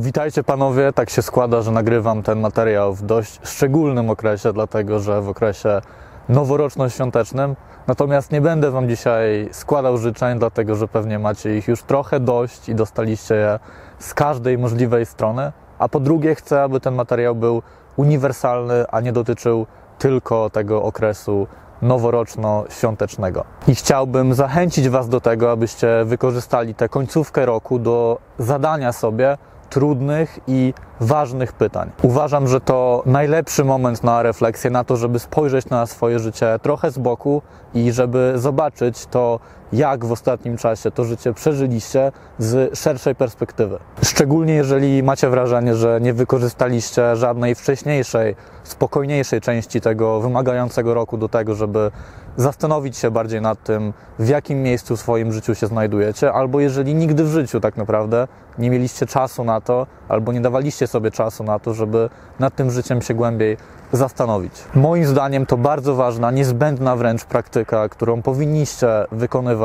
Witajcie panowie. Tak się składa, że nagrywam ten materiał w dość szczególnym okresie, dlatego że w okresie noworoczno-świątecznym. Natomiast nie będę wam dzisiaj składał życzeń, dlatego że pewnie macie ich już trochę dość i dostaliście je z każdej możliwej strony. A po drugie, chcę, aby ten materiał był uniwersalny, a nie dotyczył tylko tego okresu noworoczno-świątecznego. I chciałbym zachęcić Was do tego, abyście wykorzystali tę końcówkę roku do zadania sobie trudnych i ważnych pytań. Uważam, że to najlepszy moment na refleksję, na to, żeby spojrzeć na swoje życie trochę z boku i żeby zobaczyć to, jak w ostatnim czasie to życie przeżyliście z szerszej perspektywy. Szczególnie jeżeli macie wrażenie, że nie wykorzystaliście żadnej wcześniejszej, spokojniejszej części tego wymagającego roku do tego, żeby zastanowić się bardziej nad tym, w jakim miejscu w swoim życiu się znajdujecie, albo jeżeli nigdy w życiu tak naprawdę nie mieliście czasu na to, albo nie dawaliście sobie czasu na to, żeby nad tym życiem się głębiej zastanowić. Moim zdaniem to bardzo ważna, niezbędna wręcz praktyka, którą powinniście wykonywać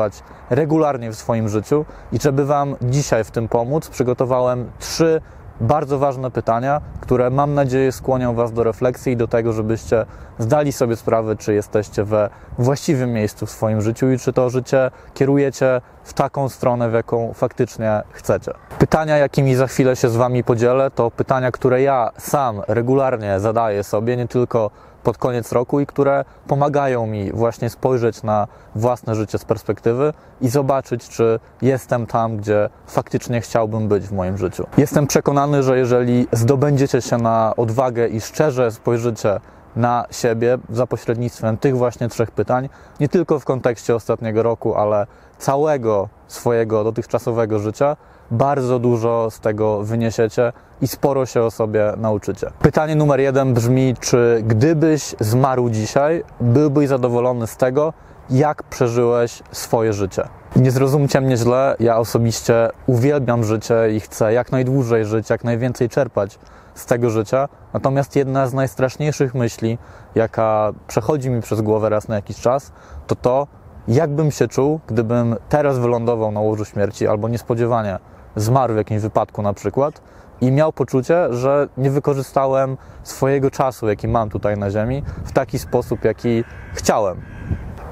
regularnie w swoim życiu i żeby Wam dzisiaj w tym pomóc, przygotowałem trzy bardzo ważne pytania, które mam nadzieję skłonią Was do refleksji i do tego, żebyście zdali sobie sprawę, czy jesteście we właściwym miejscu w swoim życiu i czy to życie kierujecie w taką stronę, w jaką faktycznie chcecie. Pytania, jakimi za chwilę się z Wami podzielę, to pytania, które ja sam regularnie zadaję sobie, nie tylko pod koniec roku i które pomagają mi właśnie spojrzeć na własne życie z perspektywy i zobaczyć, czy jestem tam, gdzie faktycznie chciałbym być w moim życiu. Jestem przekonany, że jeżeli zdobędziecie się na odwagę i szczerze spojrzycie na siebie za pośrednictwem tych właśnie trzech pytań, nie tylko w kontekście ostatniego roku, ale całego swojego dotychczasowego życia, bardzo dużo z tego wyniesiecie i sporo się o sobie nauczycie. Pytanie numer jeden brzmi: czy gdybyś zmarł dzisiaj, byłbyś zadowolony z tego, jak przeżyłeś swoje życie? Nie zrozumcie mnie źle, ja osobiście uwielbiam życie i chcę jak najdłużej żyć, jak najwięcej czerpać z tego życia. Natomiast jedna z najstraszniejszych myśli, jaka przechodzi mi przez głowę raz na jakiś czas, to to, jakbym się czuł, gdybym teraz wylądował na łożu śmierci albo niespodziewanie zmarł w jakimś wypadku na przykład i miał poczucie, że nie wykorzystałem swojego czasu, jaki mam tutaj na Ziemi, w taki sposób, jaki chciałem.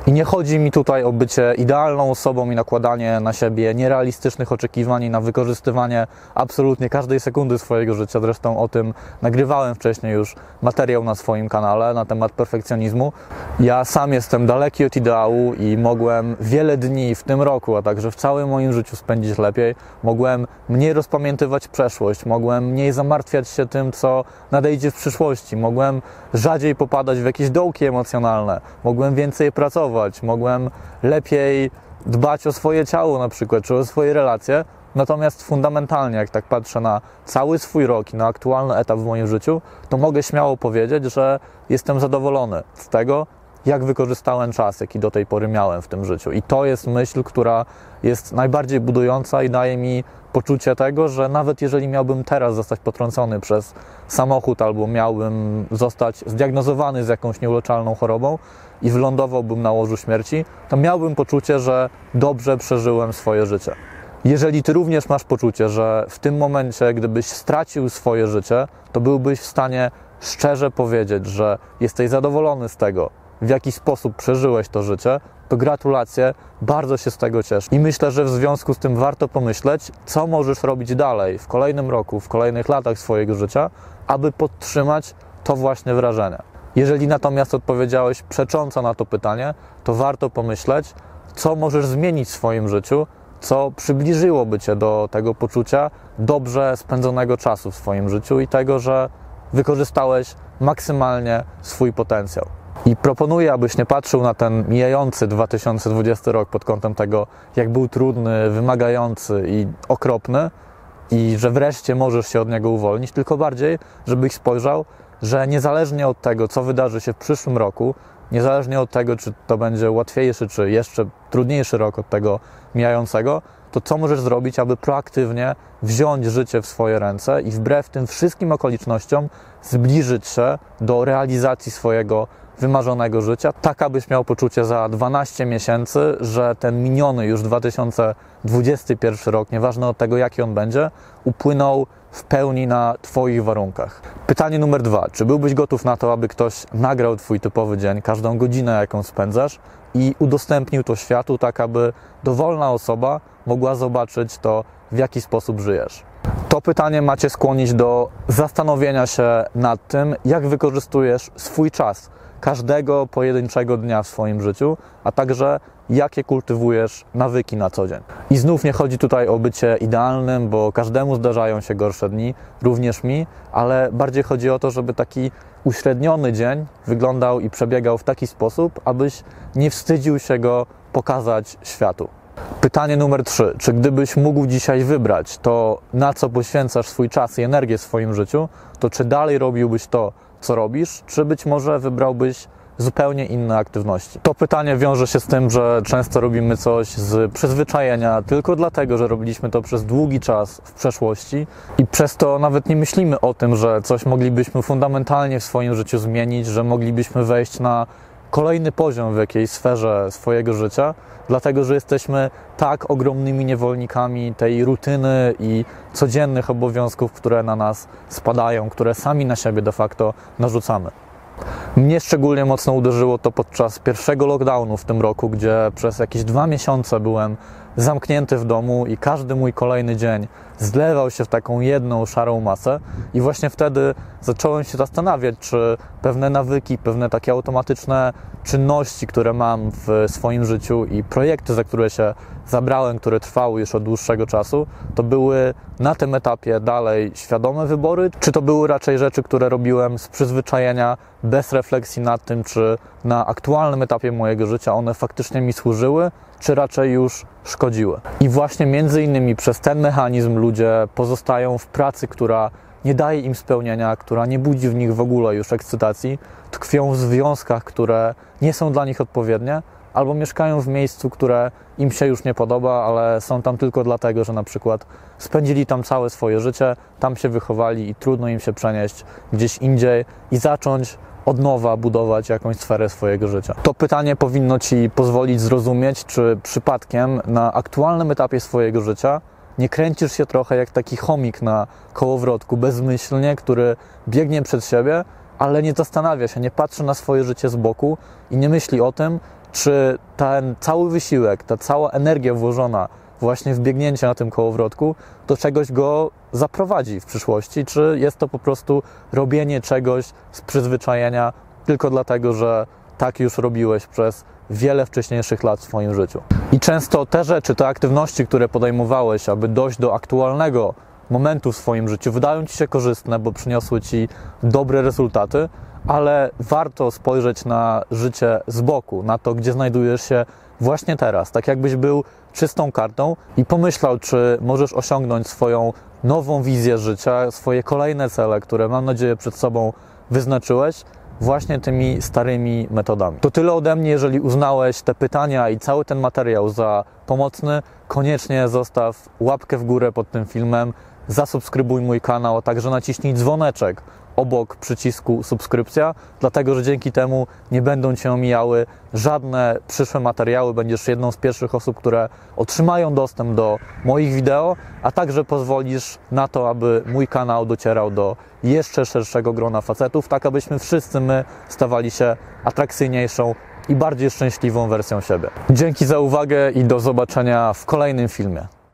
I nie chodzi mi tutaj o bycie idealną osobą i nakładanie na siebie nierealistycznych oczekiwań i na wykorzystywanie absolutnie każdej sekundy swojego życia. Zresztą o tym nagrywałem wcześniej już materiał na swoim kanale na temat perfekcjonizmu. Ja sam jestem daleki od ideału i mogłem wiele dni w tym roku, a także w całym moim życiu spędzić lepiej. Mogłem mniej rozpamiętywać przeszłość, mogłem mniej zamartwiać się tym, co nadejdzie w przyszłości, mogłem rzadziej popadać w jakieś dołki emocjonalne, mogłem więcej pracować mogłem lepiej dbać o swoje ciało na przykład, czy o swoje relacje. Natomiast fundamentalnie, jak tak patrzę na cały swój rok i na aktualny etap w moim życiu, to mogę śmiało powiedzieć, że jestem zadowolony z tego, jak wykorzystałem czas, jaki do tej pory miałem w tym życiu. I to jest myśl, która jest najbardziej budująca i daje mi poczucie tego, że nawet jeżeli miałbym teraz zostać potrącony przez samochód albo miałbym zostać zdiagnozowany z jakąś nieuleczalną chorobą i wylądowałbym na łożu śmierci, to miałbym poczucie, że dobrze przeżyłem swoje życie. Jeżeli ty również masz poczucie, że w tym momencie, gdybyś stracił swoje życie, to byłbyś w stanie szczerze powiedzieć, że jesteś zadowolony z tego, w jaki sposób przeżyłeś to życie, to gratulacje, bardzo się z tego cieszę. I myślę, że w związku z tym warto pomyśleć, co możesz robić dalej w kolejnym roku, w kolejnych latach swojego życia, aby podtrzymać to właśnie wrażenie. Jeżeli natomiast odpowiedziałeś przecząco na to pytanie, to warto pomyśleć, co możesz zmienić w swoim życiu, co przybliżyłoby cię do tego poczucia dobrze spędzonego czasu w swoim życiu i tego, że wykorzystałeś maksymalnie swój potencjał. I proponuję, abyś nie patrzył na ten mijający 2020 rok pod kątem tego, jak był trudny, wymagający i okropny, i że wreszcie możesz się od niego uwolnić, tylko bardziej, żebyś spojrzał, że niezależnie od tego, co wydarzy się w przyszłym roku, niezależnie od tego, czy to będzie łatwiejszy, czy jeszcze trudniejszy rok od tego mijającego, to co możesz zrobić, aby proaktywnie wziąć życie w swoje ręce i wbrew tym wszystkim okolicznościom zbliżyć się do realizacji swojego wymarzonego życia, tak abyś miał poczucie za 12 miesięcy, że ten miniony już 2021 rok, nieważne od tego jaki on będzie, upłynął w pełni na Twoich warunkach. Pytanie numer dwa. Czy byłbyś gotów na to, aby ktoś nagrał Twój typowy dzień, każdą godzinę, jaką spędzasz i udostępnił to światu, tak aby dowolna osoba mogła zobaczyć to, w jaki sposób żyjesz? To pytanie macie skłonić do zastanowienia się nad tym, jak wykorzystujesz swój czas każdego pojedynczego dnia w swoim życiu, a także jakie kultywujesz nawyki na co dzień. I znów nie chodzi tutaj o bycie idealnym, bo każdemu zdarzają się gorsze dni, również mi, ale bardziej chodzi o to, żeby taki uśredniony dzień wyglądał i przebiegał w taki sposób, abyś nie wstydził się go pokazać światu. Pytanie numer trzy. Czy gdybyś mógł dzisiaj wybrać to, na co poświęcasz swój czas i energię w swoim życiu, to czy dalej robiłbyś to, co robisz, czy być może wybrałbyś zupełnie inne aktywności? To pytanie wiąże się z tym, że często robimy coś z przyzwyczajenia, tylko dlatego, że robiliśmy to przez długi czas w przeszłości i przez to nawet nie myślimy o tym, że coś moglibyśmy fundamentalnie w swoim życiu zmienić, że moglibyśmy wejść na kolejny poziom w jakiejś sferze swojego życia, dlatego że jesteśmy tak ogromnymi niewolnikami tej rutyny i codziennych obowiązków, które na nas spadają, które sami na siebie de facto narzucamy. Mnie szczególnie mocno uderzyło to podczas pierwszego lockdownu w tym roku, gdzie przez jakieś dwa miesiące byłem zamknięty w domu i każdy mój kolejny dzień zlewał się w taką jedną szarą masę. I właśnie wtedy zacząłem się zastanawiać, czy pewne nawyki, pewne takie automatyczne czynności, które mam w swoim życiu i projekty, za które się zabrałem, które trwały już od dłuższego czasu, to były na tym etapie dalej świadome wybory, czy to były raczej rzeczy, które robiłem z przyzwyczajenia, bez refleksji nad tym, czy na aktualnym etapie mojego życia one faktycznie mi służyły, czy raczej już szkodziły. I właśnie między innymi przez ten mechanizm ludzie pozostają w pracy, która nie daje im spełnienia, która nie budzi w nich w ogóle już ekscytacji, tkwią w związkach, które nie są dla nich odpowiednie, albo mieszkają w miejscu, które im się już nie podoba, ale są tam tylko dlatego, że na przykład spędzili tam całe swoje życie, tam się wychowali i trudno im się przenieść gdzieś indziej i zacząć od nowa budować jakąś sferę swojego życia. To pytanie powinno Ci pozwolić zrozumieć, czy przypadkiem na aktualnym etapie swojego życia nie kręcisz się trochę jak taki chomik na kołowrotku, bezmyślnie, który biegnie przed siebie, ale nie zastanawia się, nie patrzy na swoje życie z boku i nie myśli o tym, czy ten cały wysiłek, ta cała energia włożona właśnie w biegnięcie na tym kołowrotku do czegoś go zaprowadzi w przyszłości, czy jest to po prostu robienie czegoś z przyzwyczajenia tylko dlatego, że tak już robiłeś przez wiele wcześniejszych lat w swoim życiu. I często te rzeczy, te aktywności, które podejmowałeś, aby dojść do aktualnego momentu w swoim życiu, wydają ci się korzystne, bo przyniosły ci dobre rezultaty, ale warto spojrzeć na życie z boku, na to, gdzie znajdujesz się właśnie teraz, tak jakbyś był czystą kartą i pomyślał, czy możesz osiągnąć swoją nową wizję życia, swoje kolejne cele, które mam nadzieję przed sobą wyznaczyłeś, właśnie tymi starymi metodami. To tyle ode mnie. Jeżeli uznałeś te pytania i cały ten materiał za pomocny, koniecznie zostaw łapkę w górę pod tym filmem, zasubskrybuj mój kanał, a także naciśnij dzwoneczek obok przycisku subskrypcja, dlatego że dzięki temu nie będą Cię omijały żadne przyszłe materiały. Będziesz jedną z pierwszych osób, które otrzymają dostęp do moich wideo, a także pozwolisz na to, aby mój kanał docierał do jeszcze szerszego grona facetów, tak abyśmy wszyscy my stawali się atrakcyjniejszą i bardziej szczęśliwą wersją siebie. Dzięki za uwagę i do zobaczenia w kolejnym filmie.